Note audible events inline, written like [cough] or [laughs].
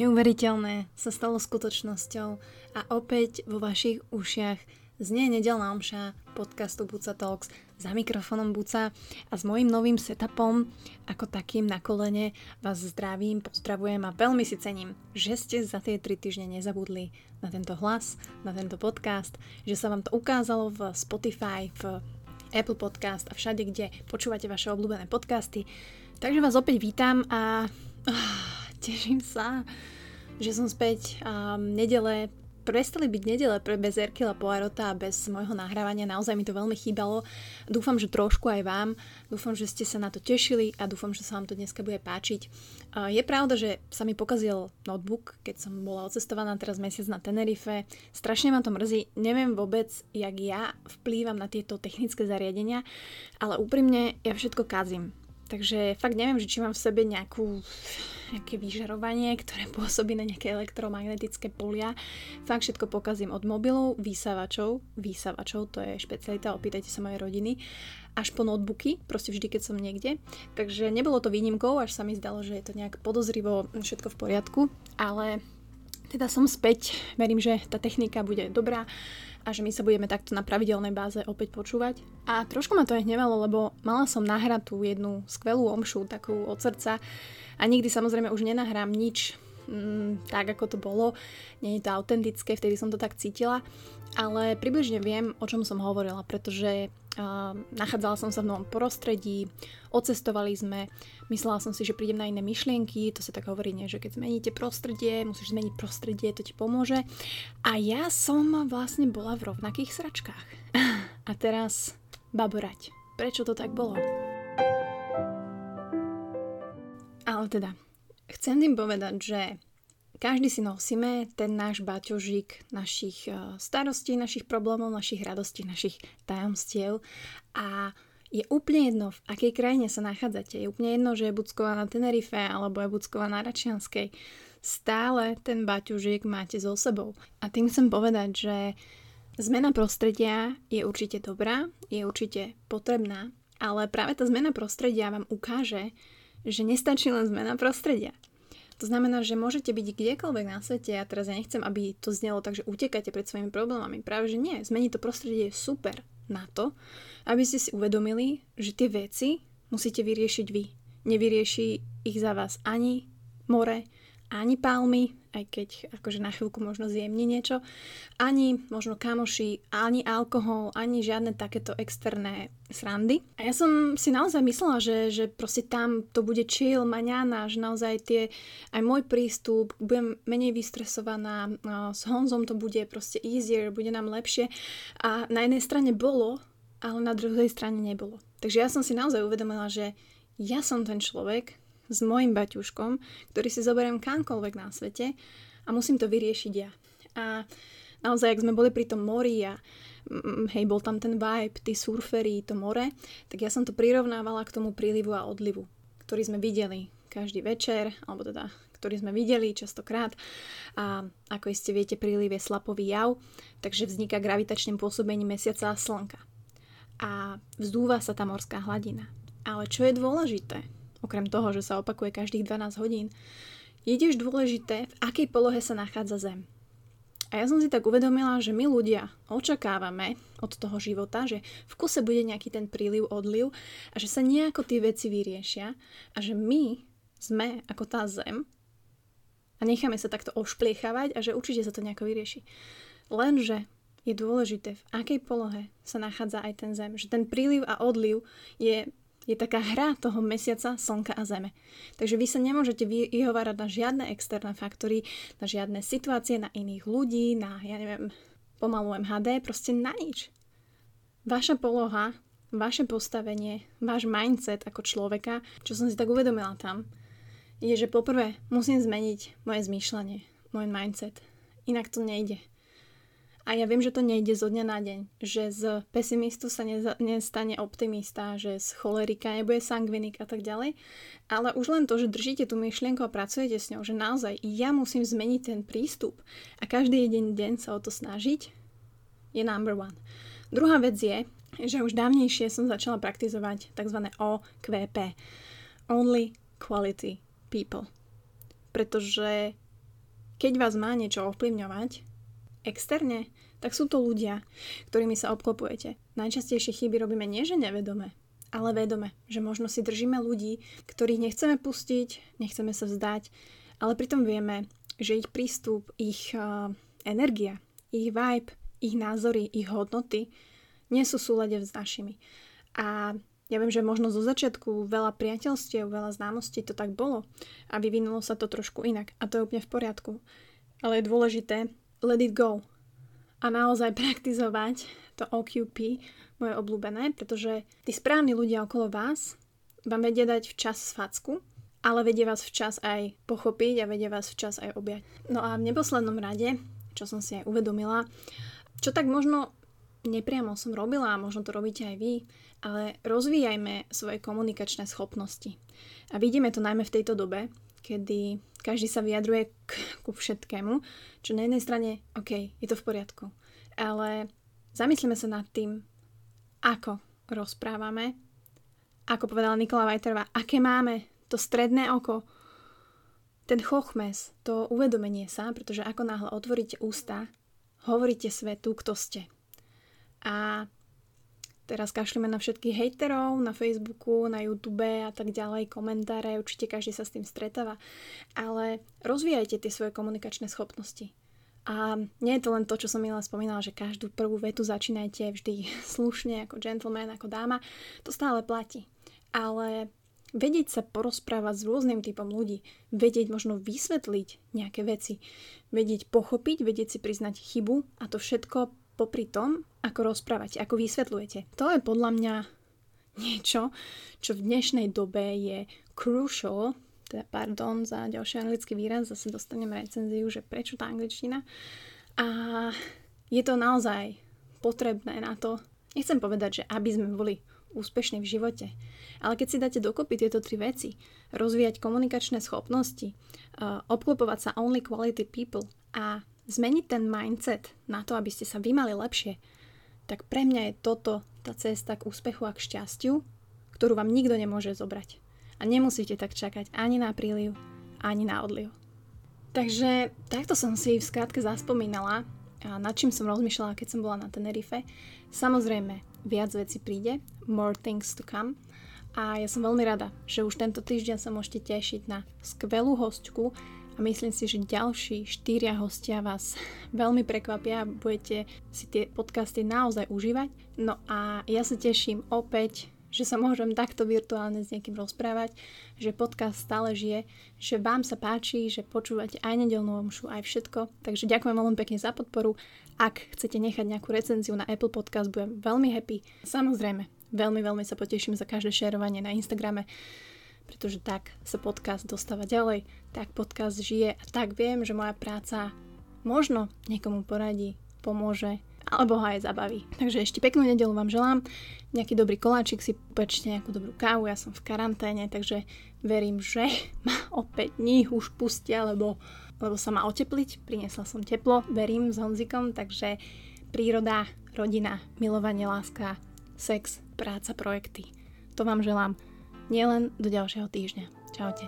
Neuveriteľné sa stalo skutočnosťou a opäť vo vašich ušiach znie nedelná omša podcastu Buca Talks za mikrofónom Buca a s mojím novým setupom ako takým na kolene vás zdravím, pozdravujem a veľmi si cením, že ste za tie 3 týždne nezabudli na tento hlas, na tento podcast, že sa vám to ukázalo v Spotify, v Apple Podcast a všade, kde počúvate vaše obľúbené podcasty. Takže vás opäť vítam a teším sa, že som späť um, nedele prestali byť nedele pre bez Erkila Poirota a bez môjho nahrávania. Naozaj mi to veľmi chýbalo. Dúfam, že trošku aj vám. Dúfam, že ste sa na to tešili a dúfam, že sa vám to dneska bude páčiť. Je pravda, že sa mi pokazil notebook, keď som bola odcestovaná teraz mesiac na Tenerife. Strašne ma to mrzí. Neviem vôbec, jak ja vplývam na tieto technické zariadenia, ale úprimne ja všetko kazím. Takže fakt neviem, že či mám v sebe nejakú, nejaké vyžarovanie, ktoré pôsobí na nejaké elektromagnetické polia. Fakt všetko pokazím od mobilov, výsavačov, výsavačov, to je špecialita, opýtajte sa mojej rodiny, až po notebooky, proste vždy, keď som niekde. Takže nebolo to výnimkou, až sa mi zdalo, že je to nejak podozrivo všetko v poriadku, ale teda som späť, verím, že tá technika bude dobrá a že my sa budeme takto na pravidelnej báze opäť počúvať. A trošku ma to aj hnevalo, lebo mala som nahrať tú jednu skvelú omšu, takú od srdca a nikdy samozrejme už nenahrám nič mm, tak, ako to bolo. Nie je to autentické, vtedy som to tak cítila, ale približne viem, o čom som hovorila, pretože nachádzala som sa v novom prostredí, Ocestovali sme, myslela som si, že prídem na iné myšlienky, to sa tak hovorí, nie, že keď zmeníte prostredie, musíš zmeniť prostredie, to ti pomôže. A ja som vlastne bola v rovnakých sračkách. [laughs] A teraz baborať. Prečo to tak bolo? Ale teda, chcem tým povedať, že každý si nosíme ten náš baťožík našich eh, starostí, našich problémov, našich radostí, našich tajomstiev a je úplne jedno, v akej krajine sa nachádzate. Je úplne jedno, že je Bucková na Tenerife alebo je Bucková na Račianskej. Stále ten baťužik máte so sebou. A tým chcem povedať, že zmena prostredia je určite dobrá, je určite potrebná, ale práve tá zmena prostredia vám ukáže, že nestačí len zmena prostredia. To znamená, že môžete byť kdekoľvek na svete a teraz ja nechcem, aby to znelo tak, že utekáte pred svojimi problémami. Práve, že nie. Zmeniť to prostredie je super na to, aby ste si uvedomili, že tie veci musíte vyriešiť vy. Nevyrieši ich za vás ani more, ani palmy, aj keď akože na chvíľku možno zjemní niečo, ani možno kamoši, ani alkohol, ani žiadne takéto externé srandy. A ja som si naozaj myslela, že, že proste tam to bude chill, maňana, že naozaj tie, aj môj prístup, budem menej vystresovaná, s Honzom to bude proste easier, bude nám lepšie. A na jednej strane bolo, ale na druhej strane nebolo. Takže ja som si naozaj uvedomila, že ja som ten človek, s mojim baťuškom, ktorý si zoberiem kamkoľvek na svete a musím to vyriešiť ja. A naozaj, ak sme boli pri tom mori a mm, hej, bol tam ten vibe, tí surfery, to more, tak ja som to prirovnávala k tomu prílivu a odlivu, ktorý sme videli každý večer, alebo teda ktorý sme videli častokrát. A ako iste viete, príliv je slapový jav, takže vzniká gravitačným pôsobením mesiaca a slnka. A vzdúva sa tá morská hladina. Ale čo je dôležité? Okrem toho, že sa opakuje každých 12 hodín, je tiež dôležité, v akej polohe sa nachádza Zem. A ja som si tak uvedomila, že my ľudia očakávame od toho života, že v kuse bude nejaký ten príliv, odliv a že sa nejako tie veci vyriešia a že my sme ako tá zem a necháme sa takto ošpliechávať a že určite sa to nejako vyrieši. Lenže je dôležité, v akej polohe sa nachádza aj ten zem. Že ten príliv a odliv je je taká hra toho mesiaca, slnka a zeme. Takže vy sa nemôžete vyhovárať na žiadne externé faktory, na žiadne situácie, na iných ľudí, na, ja neviem, pomalu MHD, proste na nič. Vaša poloha, vaše postavenie, váš mindset ako človeka, čo som si tak uvedomila tam, je, že poprvé musím zmeniť moje zmýšľanie, môj mindset. Inak to nejde. A ja viem, že to nejde zo dňa na deň, že z pesimistu sa neza, nestane optimista, že z cholerika nebude sangvinik a tak ďalej, ale už len to, že držíte tú myšlienku a pracujete s ňou, že naozaj ja musím zmeniť ten prístup a každý jeden deň sa o to snažiť, je number one. Druhá vec je, že už dávnejšie som začala praktizovať tzv. OQP. Only Quality People. Pretože keď vás má niečo ovplyvňovať externe, tak sú to ľudia, ktorými sa obklopujete. Najčastejšie chyby robíme nie že nevedome, ale vedome, že možno si držíme ľudí, ktorých nechceme pustiť, nechceme sa vzdať, ale pritom vieme, že ich prístup, ich uh, energia, ich vibe, ich názory, ich hodnoty nie sú súlade s našimi. A ja viem, že možno zo začiatku veľa priateľstiev, veľa známostí to tak bolo a vyvinulo sa to trošku inak a to je úplne v poriadku. Ale je dôležité let it go a naozaj [laughs] praktizovať to OQP, moje obľúbené, pretože tí správni ľudia okolo vás vám vedia dať včas facku, ale vedia vás včas aj pochopiť a vedia vás včas aj objať. No a v neposlednom rade, čo som si aj uvedomila, čo tak možno nepriamo som robila a možno to robíte aj vy, ale rozvíjajme svoje komunikačné schopnosti. A vidíme to najmä v tejto dobe, kedy každý sa vyjadruje k, ku všetkému, čo na jednej strane, OK, je to v poriadku, ale zamyslíme sa nad tým, ako rozprávame, ako povedala Nikola Vajterová, aké máme to stredné oko, ten chochmes, to uvedomenie sa, pretože ako náhle otvoríte ústa, hovoríte svetu, kto ste. A teraz kašlíme na všetkých hejterov na Facebooku, na YouTube a tak ďalej, komentáre, určite každý sa s tým stretáva. Ale rozvíjajte tie svoje komunikačné schopnosti. A nie je to len to, čo som minula spomínala, že každú prvú vetu začínajte vždy [laughs] slušne, ako gentleman, ako dáma. To stále platí. Ale vedieť sa porozprávať s rôznym typom ľudí, vedieť možno vysvetliť nejaké veci, vedieť pochopiť, vedieť si priznať chybu a to všetko popri tom, ako rozprávate, ako vysvetľujete. To je podľa mňa niečo, čo v dnešnej dobe je crucial, teda pardon za ďalší anglický výraz, zase dostaneme recenziu, že prečo tá angličtina. A je to naozaj potrebné na to, nechcem povedať, že aby sme boli úspešní v živote, ale keď si dáte dokopy tieto tri veci, rozvíjať komunikačné schopnosti, uh, obklopovať sa only quality people a zmeniť ten mindset na to, aby ste sa vy mali lepšie, tak pre mňa je toto tá cesta k úspechu a k šťastiu, ktorú vám nikto nemôže zobrať. A nemusíte tak čakať ani na príliv, ani na odliv. Takže takto som si v skratke zaspomínala, nad čím som rozmýšľala, keď som bola na Tenerife. Samozrejme, viac vecí príde, more things to come. A ja som veľmi rada, že už tento týždeň sa môžete tešiť na skvelú hostku, a myslím si, že ďalší štyria hostia vás veľmi prekvapia a budete si tie podcasty naozaj užívať. No a ja sa teším opäť, že sa môžem takto virtuálne s niekým rozprávať, že podcast stále žije, že vám sa páči, že počúvate aj nedelnú omšu, aj všetko. Takže ďakujem veľmi pekne za podporu. Ak chcete nechať nejakú recenziu na Apple Podcast, budem veľmi happy. Samozrejme, veľmi, veľmi sa poteším za každé šerovanie na Instagrame pretože tak sa podcast dostáva ďalej, tak podcast žije a tak viem, že moja práca možno niekomu poradí, pomôže alebo ho aj zabaví. Takže ešte peknú nedelu vám želám, nejaký dobrý koláčik si pečte, nejakú dobrú kávu, ja som v karanténe, takže verím, že [laughs] ma opäť dní už pustia, lebo, lebo sa má otepliť, priniesla som teplo, verím s Honzikom, takže príroda, rodina, milovanie, láska, sex, práca, projekty. To vám želám nielen do ďalšieho týždňa. Čaute.